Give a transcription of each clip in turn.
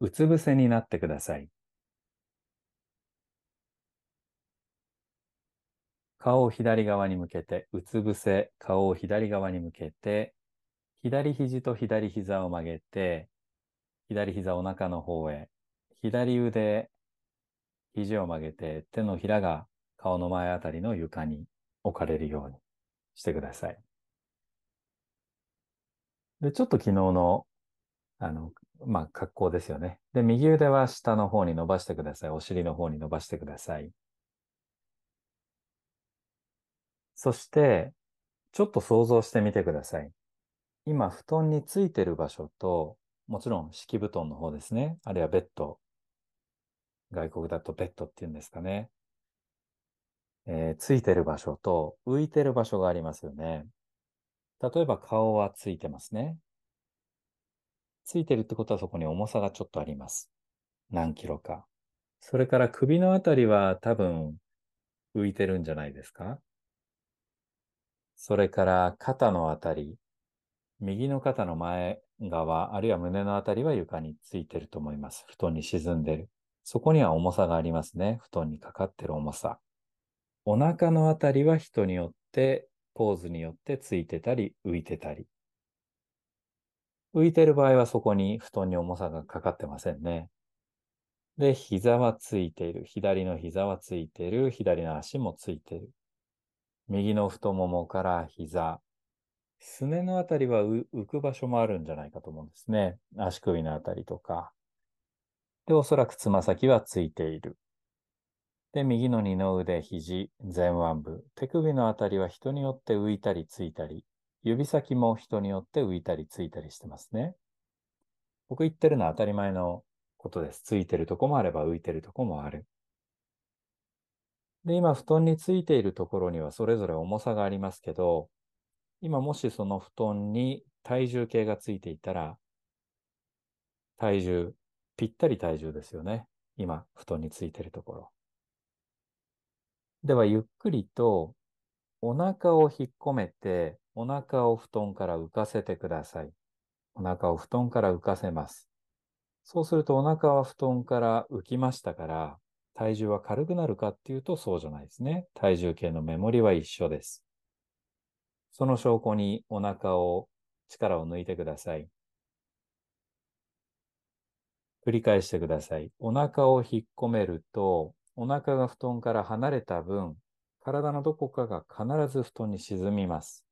うつ伏せになってください。顔を左側に向けて、うつ伏せ、顔を左側に向けて、左肘と左膝を曲げて、左膝お腹の方へ、左腕、肘を曲げて、手のひらが顔の前あたりの床に置かれるようにしてください。で、ちょっと昨日の、あの、まあ、格好ですよね。で、右腕は下の方に伸ばしてください。お尻の方に伸ばしてください。そして、ちょっと想像してみてください。今、布団についてる場所と、もちろん敷布団の方ですね。あるいはベッド。外国だとベッドっていうんですかね。えー、ついてる場所と浮いてる場所がありますよね。例えば顔はついてますね。ついてるってことはそこに重さがちょっとあります。何キロか。それから首のあたりは多分浮いてるんじゃないですか？それから肩のあたり、右の肩の前側、あるいは胸のあたりは床についてると思います。布団に沈んでる。そこには重さがありますね。布団にかかってる重さ。お腹のあたりは人によって、ポーズによってついてたり、浮いてたり。浮いてる場合はそこに布団に重さがかかってませんね。で、膝はついている。左の膝はついている。左の足もついている。右の太ももから膝、すねのあたりは浮く場所もあるんじゃないかと思うんですね。足首のあたりとか。で、おそらくつま先はついている。で、右の二の腕、肘、前腕部、手首のあたりは人によって浮いたりついたり、指先も人によって浮いたりついたりしてますね。僕言ってるのは当たり前のことです。ついてるとこもあれば浮いてるとこもある。で、今、布団についているところにはそれぞれ重さがありますけど、今もしその布団に体重計がついていたら、体重、ぴったり体重ですよね。今、布団についているところ。では、ゆっくりとお腹を引っ込めて、お腹を布団から浮かせてください。お腹を布団から浮かせます。そうするとお腹は布団から浮きましたから、体重は軽くなるかっていうとそうじゃないですね。体重計のメモリは一緒です。その証拠にお腹を、力を抜いてください。繰り返してください。お腹を引っ込めると、お腹が布団から離れた分、体のどこかが必ず布団に沈みます。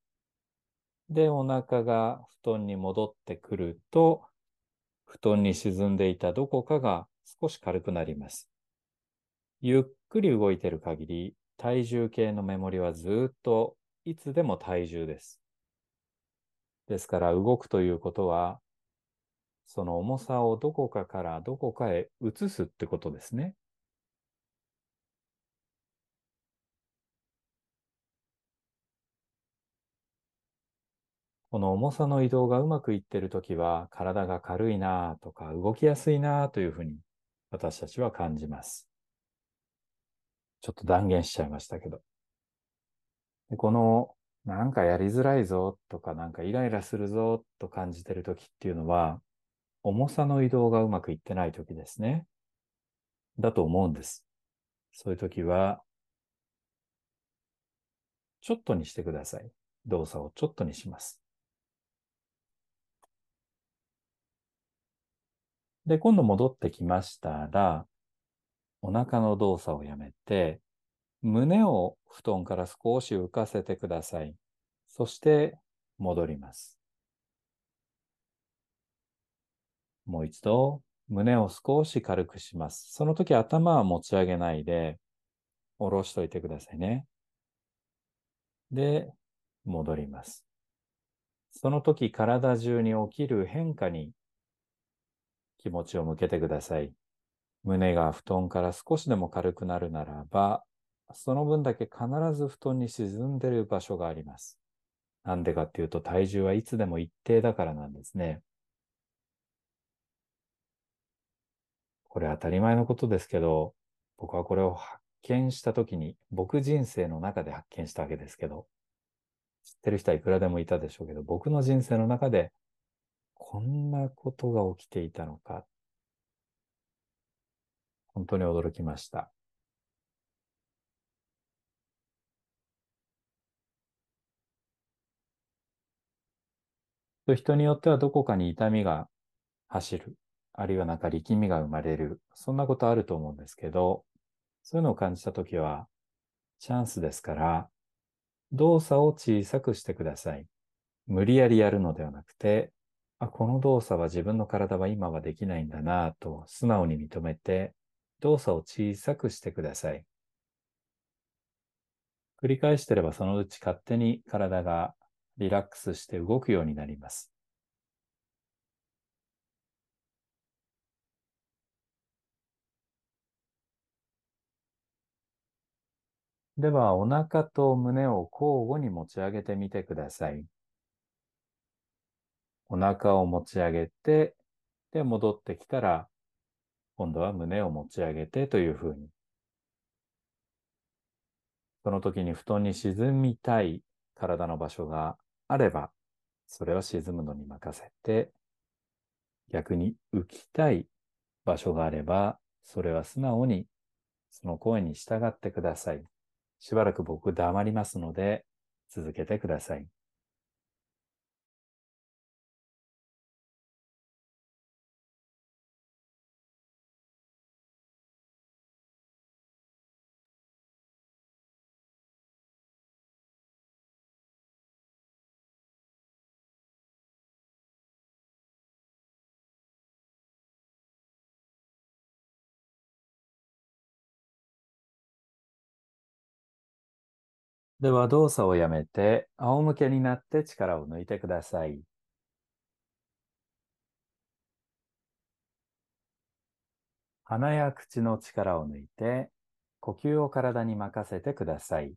で、お腹が布団に戻ってくると、布団に沈んでいたどこかが少し軽くなります。ゆっくり動いている限り、体重計のメモリはずっといつでも体重です。ですから動くということは、その重さをどこかからどこかへ移すってことですね。この重さの移動がうまくいってるときは、体が軽いなとか動きやすいなというふうに私たちは感じます。ちょっと断言しちゃいましたけど。でこの、なんかやりづらいぞとか、なんかイライラするぞと感じてるときっていうのは、重さの移動がうまくいってないときですね。だと思うんです。そういうときは、ちょっとにしてください。動作をちょっとにします。で、今度戻ってきましたら、お腹の動作をやめて、胸を布団から少し浮かせてください。そして戻ります。もう一度、胸を少し軽くします。その時頭は持ち上げないで、下ろしといてくださいね。で、戻ります。その時体中に起きる変化に気持ちを向けてください。胸が布団から少しでも軽くなるならば、その分だけ必ず布団に沈んでる場所があります。なんでかっていうと体重はいつでも一定だからなんですね。これ当たり前のことですけど、僕はこれを発見したときに、僕人生の中で発見したわけですけど、知ってる人はいくらでもいたでしょうけど、僕の人生の中でこんなことが起きていたのか本当に驚きました。人によってはどこかに痛みが走る、あるいはなんか力みが生まれる、そんなことあると思うんですけど、そういうのを感じたときは、チャンスですから、動作を小さくしてください。無理やりやるのではなくて、あ、この動作は自分の体は今はできないんだなぁと素直に認めて、動作を小さくしてください。繰り返してればそのうち勝手に体がリラックスして動くようになります。では、お腹と胸を交互に持ち上げてみてください。お腹を持ち上げて、で、戻ってきたら、今度は胸を持ち上げてというふうに。その時に布団に沈みたい体の場所があれば、それは沈むのに任せて、逆に浮きたい場所があれば、それは素直にその声に従ってください。しばらく僕黙りますので、続けてください。では動作をやめて、仰向けになって力を抜いてください。鼻や口の力を抜いて、呼吸を体に任せてください。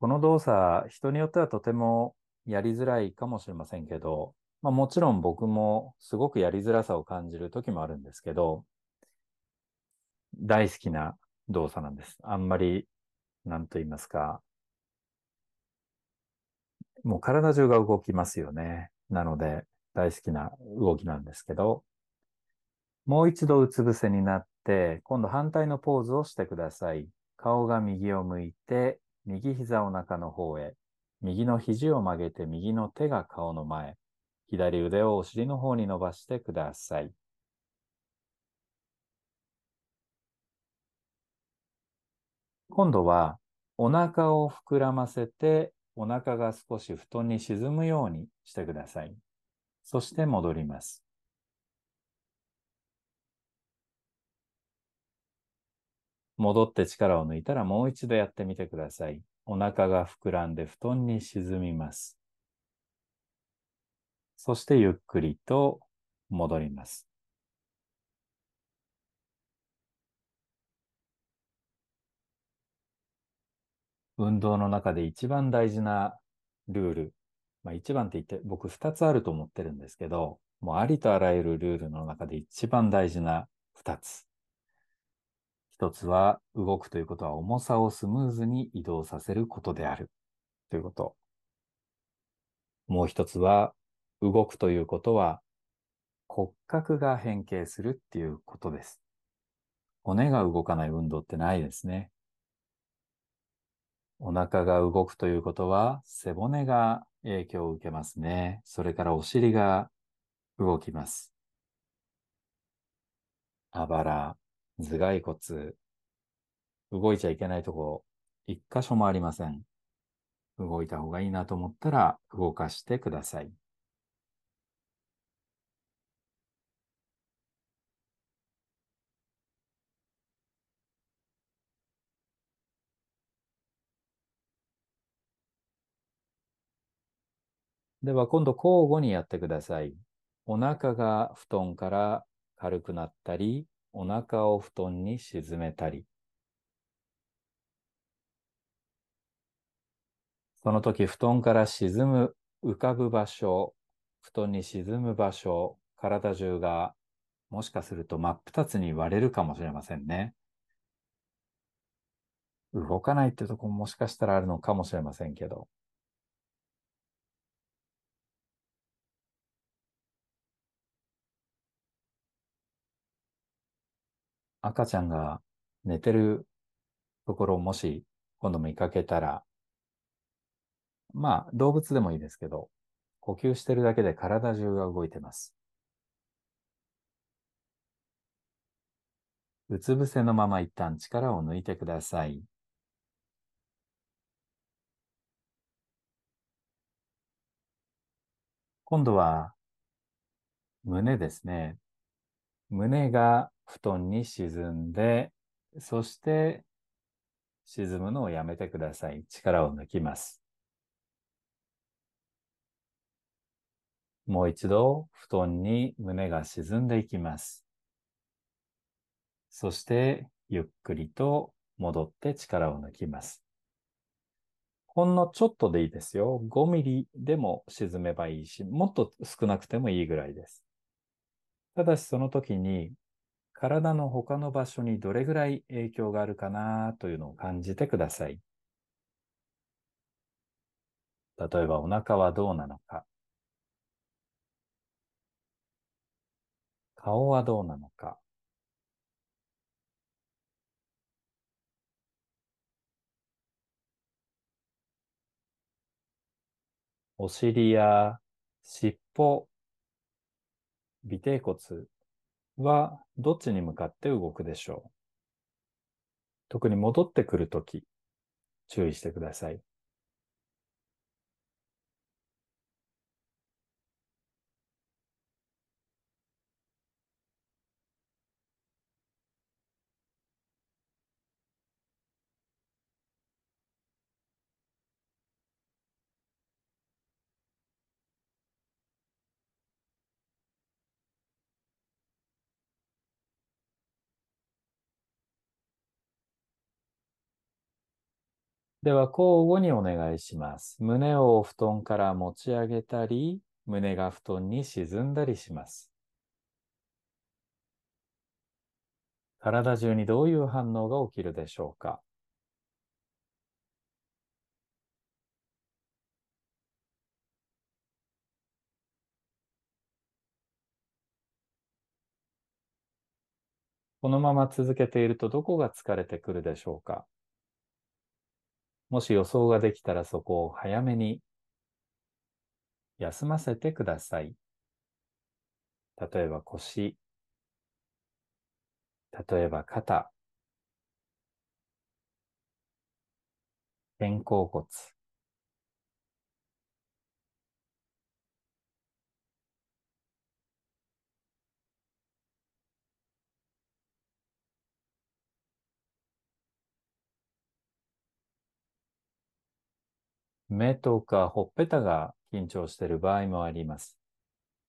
この動作、人によってはとてもやりづらいかもしれませんけど、まあ、もちろん僕もすごくやりづらさを感じる時もあるんですけど、大好きな動作なんです。あんまり、なんと言いますか、もう体中が動きますよね。なので、大好きな動きなんですけど、もう一度うつ伏せになって、今度反対のポーズをしてください。顔が右を向いて、右膝を中の方へ、右の肘を曲げて右の手が顔の前、左腕をお尻の方に伸ばしてください。今度はお腹を膨らませてお腹が少し布団に沈むようにしてください。そして戻ります。戻って力を抜いたらもう一度やってみてください。お腹が膨らんで布団に沈みます。そしてゆっくりと戻ります。運動の中で一番大事なルール。まあ一番って言って僕二つあると思ってるんですけど、もうありとあらゆるルールの中で一番大事な二つ。一つは動くということは重さをスムーズに移動させることであるということ。もう一つは動くということは骨格が変形するっていうことです。骨が動かない運動ってないですね。お腹が動くということは背骨が影響を受けますね。それからお尻が動きます。あばら、頭蓋骨、動いちゃいけないとこ、一箇所もありません。動いた方がいいなと思ったら動かしてください。では今度交互にやってください。お腹が布団から軽くなったり、お腹を布団に沈めたり。その時、布団から沈む、浮かぶ場所、布団に沈む場所、体中がもしかすると真っ二つに割れるかもしれませんね。動かないってとこももしかしたらあるのかもしれませんけど。赤ちゃんが寝てるところをもし今度見かけたら、まあ動物でもいいですけど、呼吸してるだけで体中が動いてます。うつ伏せのまま一旦力を抜いてください。今度は胸ですね。胸が布団に沈んで、そして沈むのをやめてください。力を抜きます。もう一度布団に胸が沈んでいきます。そしてゆっくりと戻って力を抜きます。ほんのちょっとでいいですよ。5ミリでも沈めばいいし、もっと少なくてもいいぐらいです。ただしその時に体の他の場所にどれぐらい影響があるかなというのを感じてください。例えばお腹はどうなのか。顔はどうなのか。お尻や尻尾、尾てい骨はどっちに向かって動くでしょう？特に戻ってくるとき、注意してください。では、交互にお願いします。胸をお布団から持ち上げたり、胸が布団に沈んだりします。体中にどういう反応が起きるでしょうか？このまま続けているとどこが疲れてくるでしょうか？もし予想ができたらそこを早めに休ませてください。例えば腰、例えば肩、肩甲骨、目とかほっぺたが緊張している場合もあります。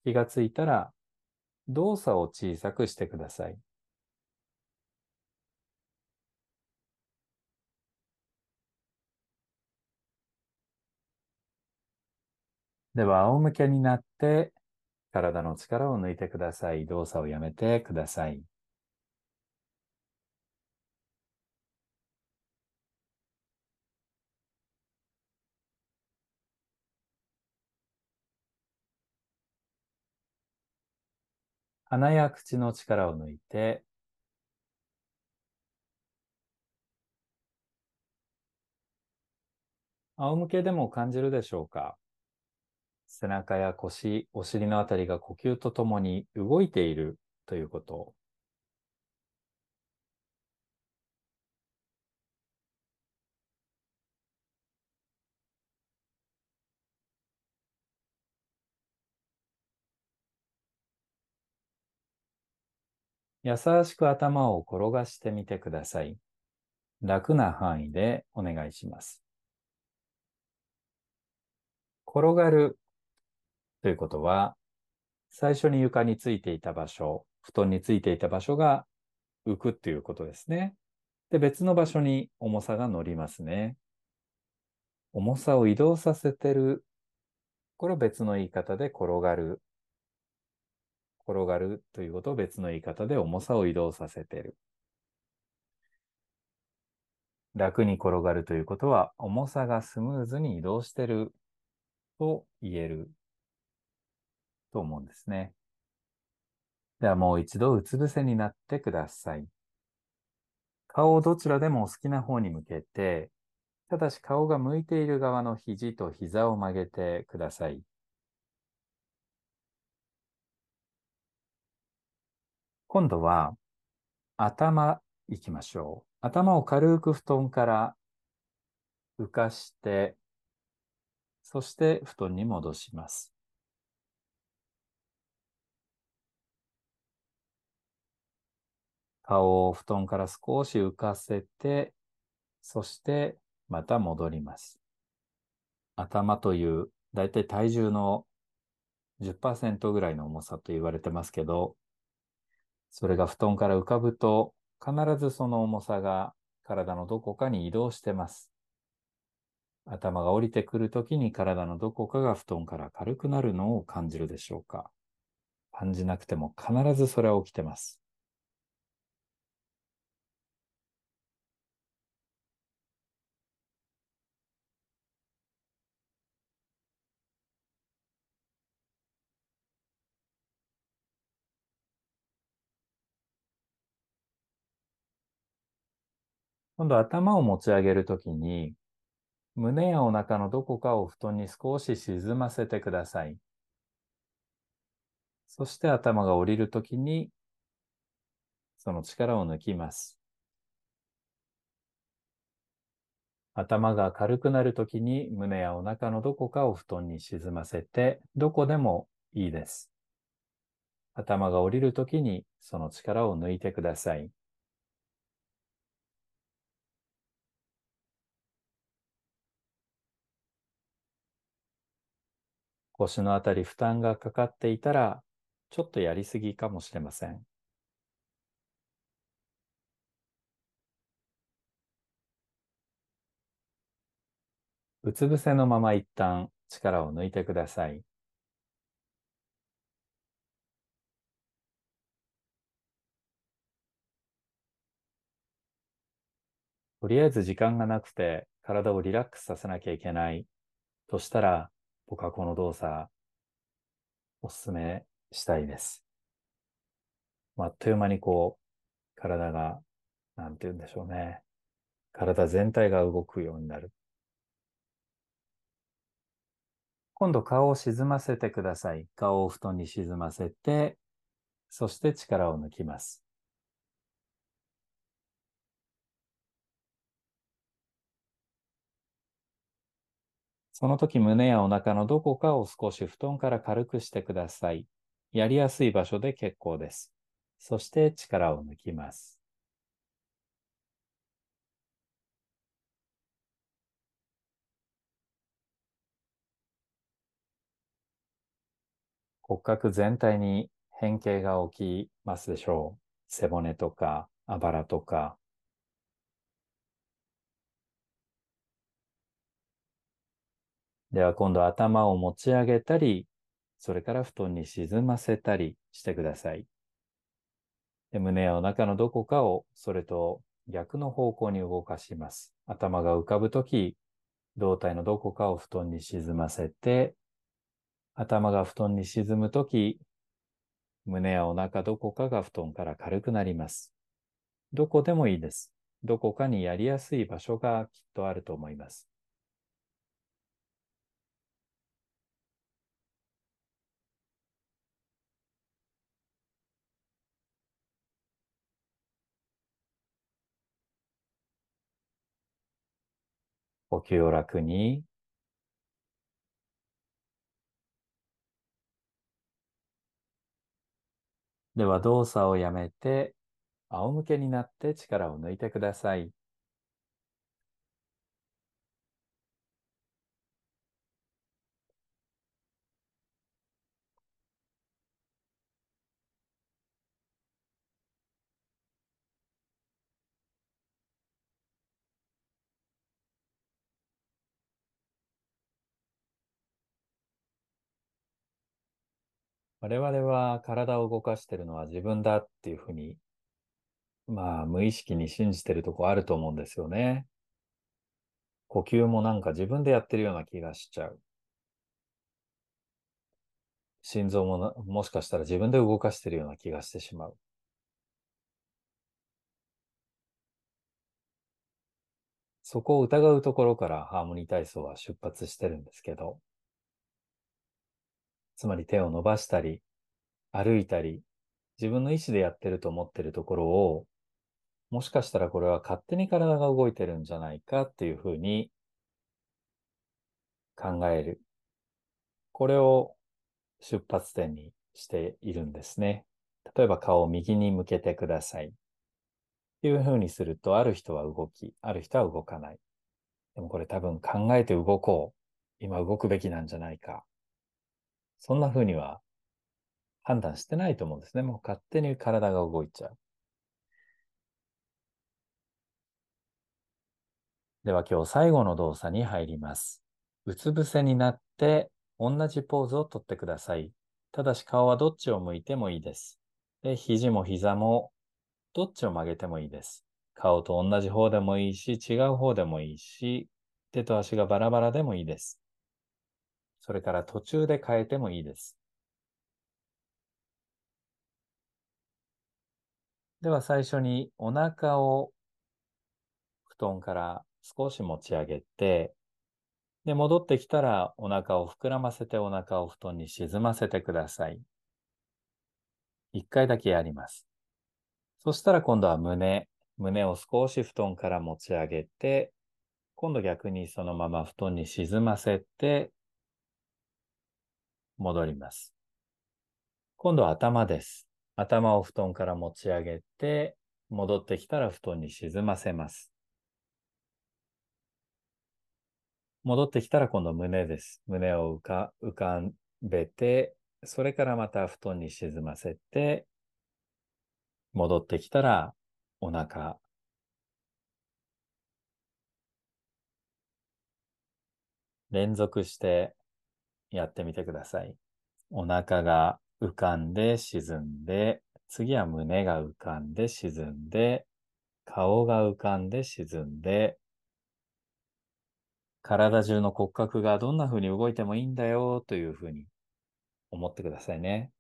気がついたら動作を小さくしてください。では、仰向けになって体の力を抜いてください。動作をやめてください。鼻や口の力を抜いて、仰向けでも感じるでしょうか？背中や腰、お尻のあたりが呼吸とともに動いているということ。優しく頭を転がしてみてください。楽な範囲でお願いします。転がるということは、最初に床についていた場所、布団についていた場所が浮くっていうことですね。で、別の場所に重さが乗りますね。重さを移動させてる。これは別の言い方で転がる転がるということを別の言い方で重さを移動させている。楽に転がるということは、重さがスムーズに移動してると言えると思うんですね。ではもう一度うつ伏せになってください。顔をどちらでもお好きな方に向けて、ただし顔が向いている側の肘と膝を曲げてください。今度は頭行きましょう。頭を軽く布団から浮かして、そして布団に戻します。顔を布団から少し浮かせて、そしてまた戻ります。頭というだいたい体重の10%ぐらいの重さと言われてますけど、それが布団から浮かぶと必ずその重さが体のどこかに移動してます。頭が降りてくるときに体のどこかが布団から軽くなるのを感じるでしょうか感じなくても必ずそれは起きてます。今度頭を持ち上げるときに、胸やお腹のどこかを布団に少し沈ませてください。そして頭が降りるときに、その力を抜きます。頭が軽くなるときに胸やお腹のどこかを布団に沈ませて、どこでもいいです。頭が降りるときにその力を抜いてください。腰のあたり負担がかかっていたら、ちょっとやりすぎかもしれません。うつ伏せのまま一旦力を抜いてください。とりあえず時間がなくて体をリラックスさせなきゃいけないとしたら、僕はこの動作、おすすめしたいです。あっという間にこう、体が、なんて言うんでしょうね。体全体が動くようになる。今度顔を沈ませてください。顔を布団に沈ませて、そして力を抜きます。その時胸やお腹のどこかを少し布団から軽くしてください。やりやすい場所で結構です。そして力を抜きます。骨格全体に変形が起きますでしょう。背骨とか、あばらとか、では今度頭を持ち上げたり、それから布団に沈ませたりしてください。で胸やお腹のどこかをそれと逆の方向に動かします。頭が浮かぶとき、胴体のどこかを布団に沈ませて、頭が布団に沈むとき、胸やお腹どこかが布団から軽くなります。どこでもいいです。どこかにやりやすい場所がきっとあると思います。呼吸を楽に。では動作をやめて、仰向けになって力を抜いてください。我々は体を動かしてるのは自分だっていうふうに、まあ無意識に信じてるとこあると思うんですよね。呼吸もなんか自分でやってるような気がしちゃう。心臓ももしかしたら自分で動かしてるような気がしてしまう。そこを疑うところからハーモニー体操は出発してるんですけど、つまり手を伸ばしたり、歩いたり、自分の意思でやってると思ってるところを、もしかしたらこれは勝手に体が動いてるんじゃないかっていうふうに考える。これを出発点にしているんですね。例えば顔を右に向けてください。っていうふうにすると、ある人は動き、ある人は動かない。でもこれ多分考えて動こう。今動くべきなんじゃないか。そんなふうには判断してないと思うんですね。もう勝手に体が動いちゃう。では今日最後の動作に入ります。うつ伏せになって同じポーズをとってください。ただし顔はどっちを向いてもいいです。で、肘も膝もどっちを曲げてもいいです。顔と同じ方でもいいし、違う方でもいいし、手と足がバラバラでもいいです。それから途中で変えてもいいです。では最初にお腹を布団から少し持ち上げて、で、戻ってきたらお腹を膨らませてお腹を布団に沈ませてください。一回だけやります。そしたら今度は胸、胸を少し布団から持ち上げて、今度逆にそのまま布団に沈ませて、戻ります。今度は頭です。頭を布団から持ち上げて、戻ってきたら布団に沈ませます。戻ってきたら今度胸です。胸を浮か浮かべて、それからまた布団に沈ませて、戻ってきたらお腹。連続してやってみてください。お腹が浮かんで沈んで、次は胸が浮かんで沈んで、顔が浮かんで沈んで、体中の骨格がどんな風に動いてもいいんだよという風に思ってくださいね。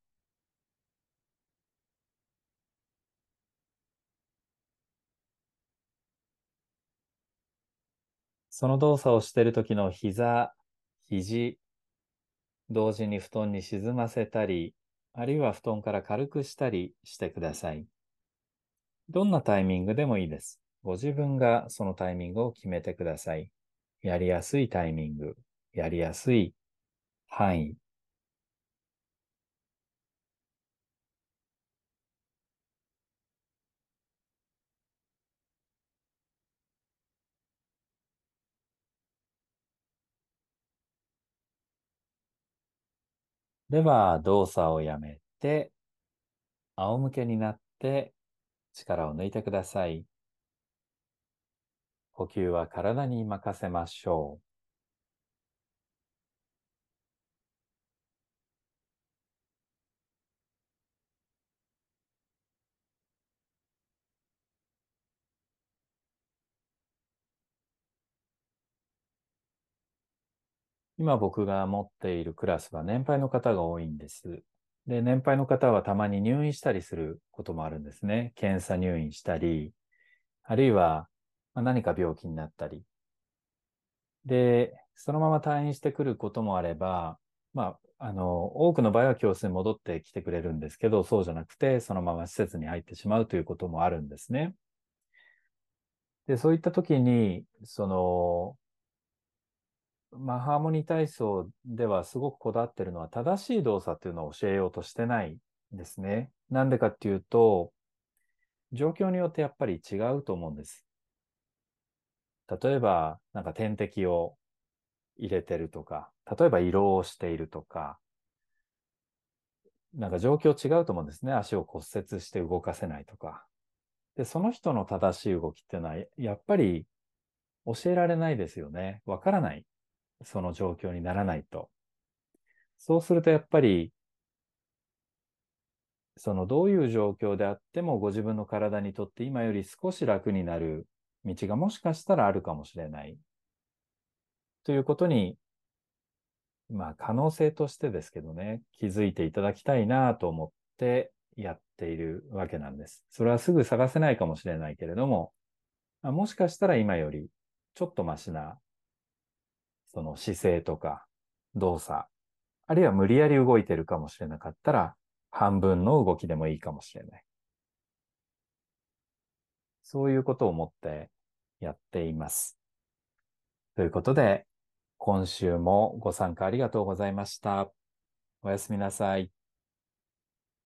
その動作をしている時の膝、肘、同時に布団に沈ませたり、あるいは布団から軽くしたりしてください。どんなタイミングでもいいです。ご自分がそのタイミングを決めてください。やりやすいタイミング、やりやすい範囲、では、動作をやめて、仰向けになって力を抜いてください。呼吸は体に任せましょう。今僕が持っているクラスは年配の方が多いんです。で、年配の方はたまに入院したりすることもあるんですね。検査入院したり、あるいは何か病気になったり。で、そのまま退院してくることもあれば、まあ、あの、多くの場合は教室に戻ってきてくれるんですけど、そうじゃなくて、そのまま施設に入ってしまうということもあるんですね。で、そういった時に、その、まあ、ハーモニー体操ではすごくこだわってるのは正しい動作っていうのを教えようとしてないんですね。なんでかっていうと、状況によってやっぱり違うと思うんです。例えば、なんか点滴を入れてるとか、例えば胃ろをしているとか、なんか状況違うと思うんですね。足を骨折して動かせないとか。で、その人の正しい動きっていうのは、やっぱり教えられないですよね。わからない。その状況にならないと。そうするとやっぱり、そのどういう状況であってもご自分の体にとって今より少し楽になる道がもしかしたらあるかもしれない。ということに、まあ可能性としてですけどね、気づいていただきたいなと思ってやっているわけなんです。それはすぐ探せないかもしれないけれども、もしかしたら今よりちょっとマシな、その姿勢とか動作、あるいは無理やり動いてるかもしれなかったら、半分の動きでもいいかもしれない。そういうことを思ってやっています。ということで、今週もご参加ありがとうございました。おやすみなさい。